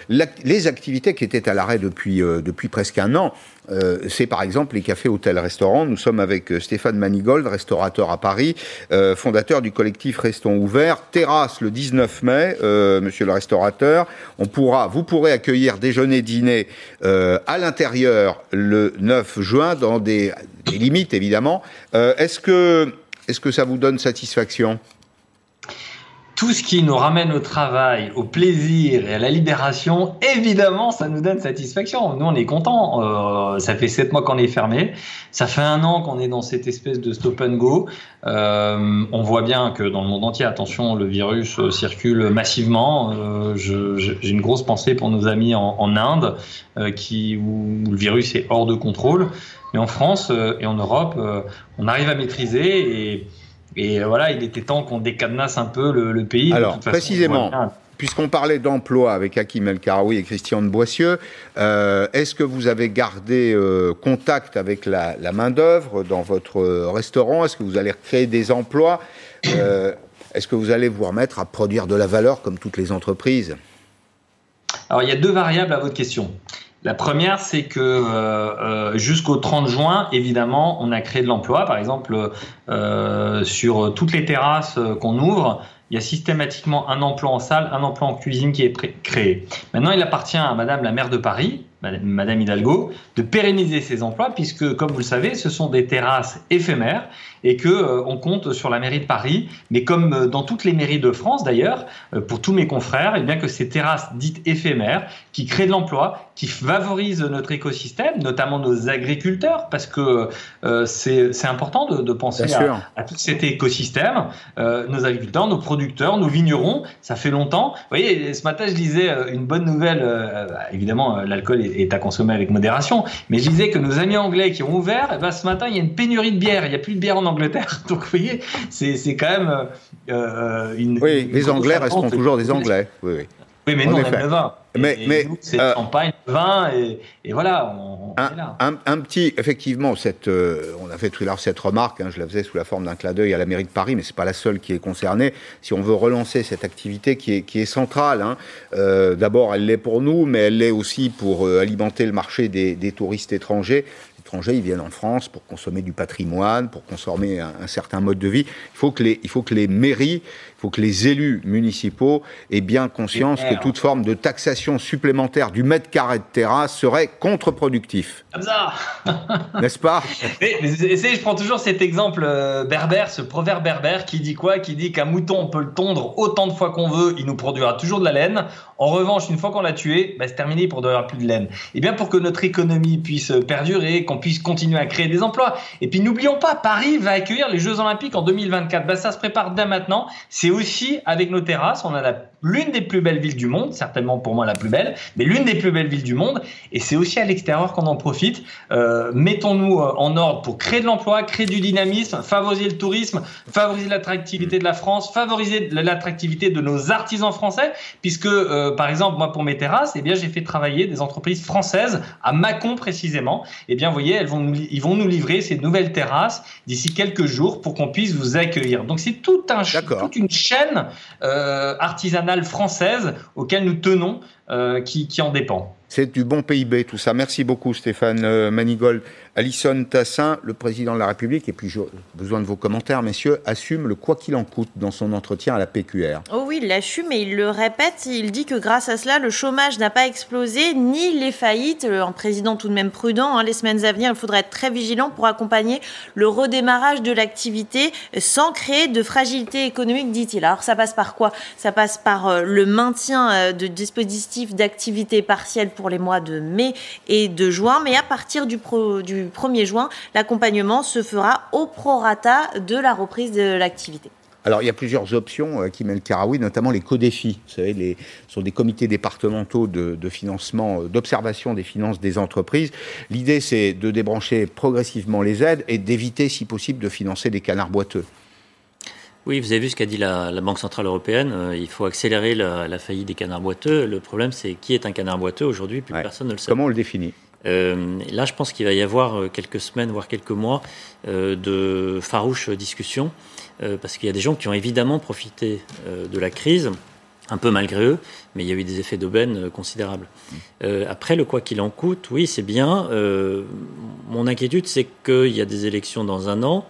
les activités qui étaient à l'arrêt depuis, depuis presque un an, euh, c'est par exemple les cafés, hôtels, restaurants. Nous sommes avec euh, Stéphane Manigold, restaurateur à Paris, euh, fondateur du collectif Restons ouverts. Terrasse le 19 mai, monsieur le restaurateur. On pourra, vous pourrez accueillir déjeuner, dîner à l'intérieur le 9 juin dans des, des limites évidemment. est-ce que, est-ce que ça vous donne satisfaction? Tout ce qui nous ramène au travail, au plaisir et à la libération, évidemment, ça nous donne satisfaction. Nous, on est contents. Euh, ça fait sept mois qu'on est fermé. Ça fait un an qu'on est dans cette espèce de stop and go. Euh, on voit bien que dans le monde entier, attention, le virus euh, circule massivement. Euh, J'ai une grosse pensée pour nos amis en, en Inde, euh, qui, où le virus est hors de contrôle. Mais en France et en Europe, on arrive à maîtriser et et voilà, il était temps qu'on décadenasse un peu le, pays. Alors, précisément, puisqu'on parlait d'emploi avec Hakim El Karaoui et Christian de Boissieu, euh, est-ce que vous avez gardé euh, contact avec la, main-d'œuvre dans votre restaurant? Est-ce que vous allez créer des emplois? Euh, Est-ce que vous allez vous remettre à produire de la valeur comme toutes les entreprises? Alors, il y a deux variables à votre question. La première, c'est que euh, euh, jusqu'au 30 juin, évidemment, on a créé de l'emploi. Par exemple, euh, sur toutes les terrasses qu'on ouvre, il y a systématiquement un emploi en salle, un emploi en cuisine qui est créé. Maintenant, il appartient à Madame la maire de Paris, Madame Hidalgo, de pérenniser ces emplois, puisque, comme vous le savez, ce sont des terrasses éphémères et que euh, on compte sur la mairie de Paris, mais comme euh, dans toutes les mairies de France d'ailleurs, euh, pour tous mes confrères, et eh bien que ces terrasses dites éphémères, qui créent de l'emploi, qui favorisent notre écosystème, notamment nos agriculteurs, parce que c'est important de, de penser à, à, tout cet écosystème, nos agriculteurs, nos producteurs, nos vignerons, ça fait longtemps. Vous voyez, ce matin je lisais une bonne nouvelle, évidemment l'alcool est, à consommer avec modération. Mais je disais que nos amis anglais qui ont ouvert, eh ben, ce matin, il y a une pénurie de bière. Il n'y a plus de bière en Angleterre. Donc, vous voyez, c'est quand même euh, une. Oui, les Anglais resteront toujours des Anglais. Oui, oui. Oui, mais nous, on aime le vin. Mais, mais c'est euh, champagne, vin, et, et voilà, on, un, est là. Un, petit, effectivement, cette, euh, on a fait tout à l'heure cette remarque, hein, je la faisais sous la forme d'un clin d'œil à la mairie de Paris, mais c'est pas la seule qui est concernée. Si on veut relancer cette activité qui est, qui est centrale, hein, euh, d'abord, elle l'est pour nous, mais elle l'est aussi pour euh, alimenter le marché des, des touristes étrangers étrangers, ils viennent en France pour consommer du patrimoine, pour consommer un, un certain mode de vie. Il faut que les, il faut que les mairies faut que les élus municipaux aient bien conscience que toute forme de taxation supplémentaire du mètre carré de terrasse serait contre-productif. Comme ça N'est-ce pas? Je prends toujours cet exemple euh, berbère, ce proverbe berbère qui dit quoi? Qui dit qu'un mouton, on peut le tondre autant de fois qu'on veut, il nous produira toujours de la laine. En revanche, une fois qu'on l'a tué, bah, c'est terminé, il ne produira plus de laine. Et eh bien pour que notre économie puisse perdurer, qu'on puisse continuer à créer des emplois. Et puis n'oublions pas, Paris va accueillir les Jeux Olympiques en 2024. Bah, ça se prépare dès maintenant. C'est c'est aussi avec nos terrasses, on a l'une des plus belles villes du monde, certainement pour moi la plus belle, mais l'une des plus belles villes du monde, et c'est aussi à l'extérieur qu'on en profite. Euh, mettons-nous euh, en ordre pour créer de l'emploi, créer du dynamisme, favoriser le tourisme, favoriser l'attractivité de la France, favoriser l'attractivité de nos artisans français, puisque euh, par exemple moi pour mes terrasses, eh bien j'ai fait travailler des entreprises françaises à Mâcon précisément. Eh bien vous voyez, elles vont ils vont nous livrer ces nouvelles terrasses d'ici quelques jours pour qu'on puisse vous accueillir. Donc c'est tout un toute une chaîne euh, artisanale française auquel nous tenons euh, qui, qui en dépend. C'est du bon PIB tout ça. Merci beaucoup Stéphane euh, Manigold. Alison Tassin, le président de la République, et puis j'ai besoin de vos commentaires, messieurs, assume le quoi qu'il en coûte dans son entretien à la PQR. Oh oui, il l'assume et il le répète. Il dit que grâce à cela, le chômage n'a pas explosé, ni les faillites. Un président tout de même prudent. Hein. Les semaines à venir, il faudra être très vigilant pour accompagner le redémarrage de l'activité sans créer de fragilité économique, dit-il. Alors ça passe par quoi? Ça passe par euh, le maintien euh, de dispositifs d'activité partielle pour les mois de mai et de juin, mais à partir du, du 1er juin, l'accompagnement se fera au prorata de la reprise de l'activité. Alors, il y a plusieurs options, euh, Kim El Karaoui, notamment les codéfis. Vous savez, les, sont des comités départementaux de, financement, euh, d'observation des finances des entreprises. L'idée, c'est de débrancher progressivement les aides et d'éviter, si possible, de financer des canards boiteux. Oui, vous avez vu ce qu'a dit la, Banque Centrale Européenne. Euh, il faut accélérer la, faillite des canards boiteux. Le problème, c'est qui est un canard boiteux aujourd'hui Plus personne ne le sait. Comment on le définit? Là, je pense qu'il va y avoir quelques semaines, voire quelques mois, de farouches discussions euh, parce qu'il y a des gens qui ont évidemment profité euh, de la crise, un peu malgré eux, mais il y a eu des effets d'aubaine euh, considérables. après, le quoi qu'il en coûte, oui, c'est bien. mon inquiétude, c'est qu'il y a des élections dans un an.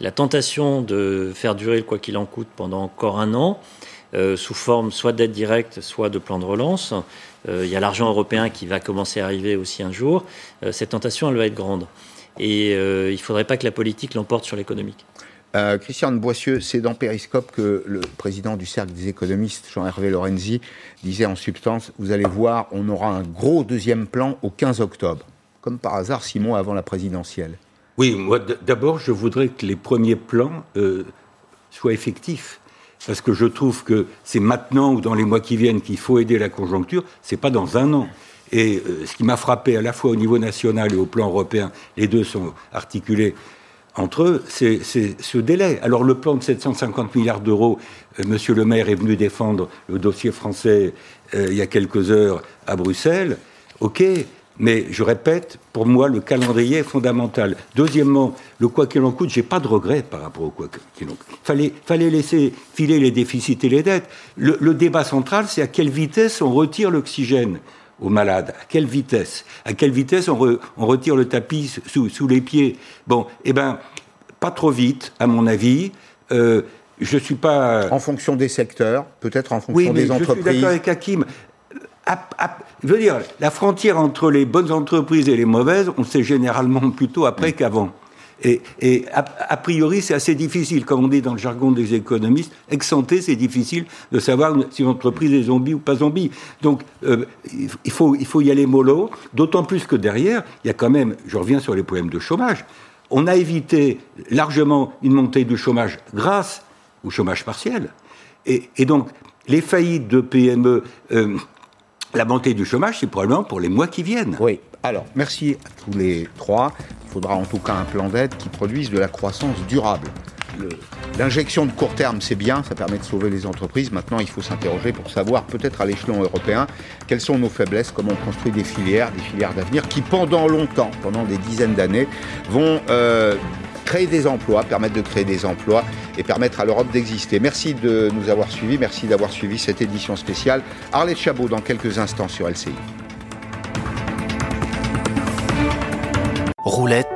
La tentation de faire durer le quoi qu'il en coûte pendant encore un an, sous forme soit d'aide directe, soit de plan de relance. Il y a l'argent européen qui va commencer à arriver aussi un jour. cette tentation, elle va être grande. Et il ne faudrait pas que la politique l'emporte sur l'économique. Euh, Christian Boissieu, c'est dans Périscope que le président du Cercle des économistes, Jean-Hervé Lorenzi, disait en substance Vous allez voir, on aura un gros deuxième plan au 15 octobre. Comme par hasard, six mois avant la présidentielle. Oui, moi d'abord, je voudrais que les premiers plans euh, soient effectifs. Parce que je trouve que c'est maintenant ou dans les mois qui viennent qu'il faut aider la conjoncture, c'est pas dans un an. Et euh, ce qui m'a frappé à la fois au niveau national et au plan européen, les deux sont articulés entre eux, c'est ce délai. Alors le plan de 750 milliards d'euros, euh, Monsieur le maire est venu défendre le dossier français euh, il y a quelques heures à Bruxelles. OK, mais je répète, pour moi, le calendrier est fondamental. Deuxièmement, le quoi qu'il en coûte, j'ai pas de regret par rapport au quoi qu'il en coûte. Fallait, fallait laisser filer les déficits et les dettes. le débat central, c'est à quelle vitesse on retire l'oxygène aux malades? À quelle vitesse? À quelle vitesse on, retire le tapis sous, les pieds? Bon, eh ben, pas trop vite, à mon avis. Euh, je suis pas. En fonction des secteurs, peut-être en fonction des entreprises. Je suis d'accord avec Hakim. Je veux dire, la frontière entre les bonnes entreprises et les mauvaises, on sait généralement plutôt après qu'avant. Et, a, priori, c'est assez difficile, comme on dit dans le jargon des économistes, ex c'est difficile de savoir si une entreprise est zombie ou pas zombie. Donc, euh, il, faut, il faut y aller mollo, d'autant plus que derrière, il y a quand même, je reviens sur les problèmes de chômage, on a évité largement une montée du chômage grâce au chômage partiel. Et, donc, les faillites de PME, euh, la montée du chômage, c'est probablement pour les mois qui viennent. Oui. Alors, merci à tous les trois. Il faudra en tout cas un plan d'aide qui produise de la croissance durable. L'injection de court terme, c'est bien, ça permet de sauver les entreprises. Maintenant, il faut s'interroger pour savoir, peut-être à l'échelon européen, quelles sont nos faiblesses, comment on construit des filières, des filières d'avenir qui, pendant longtemps, pendant des dizaines d'années, vont euh, créer des emplois, permettre de créer des emplois et permettre à l'Europe d'exister. Merci de nous avoir suivis, merci d'avoir suivi cette édition spéciale. Arlette Chabot dans quelques instants sur LCI. Roulette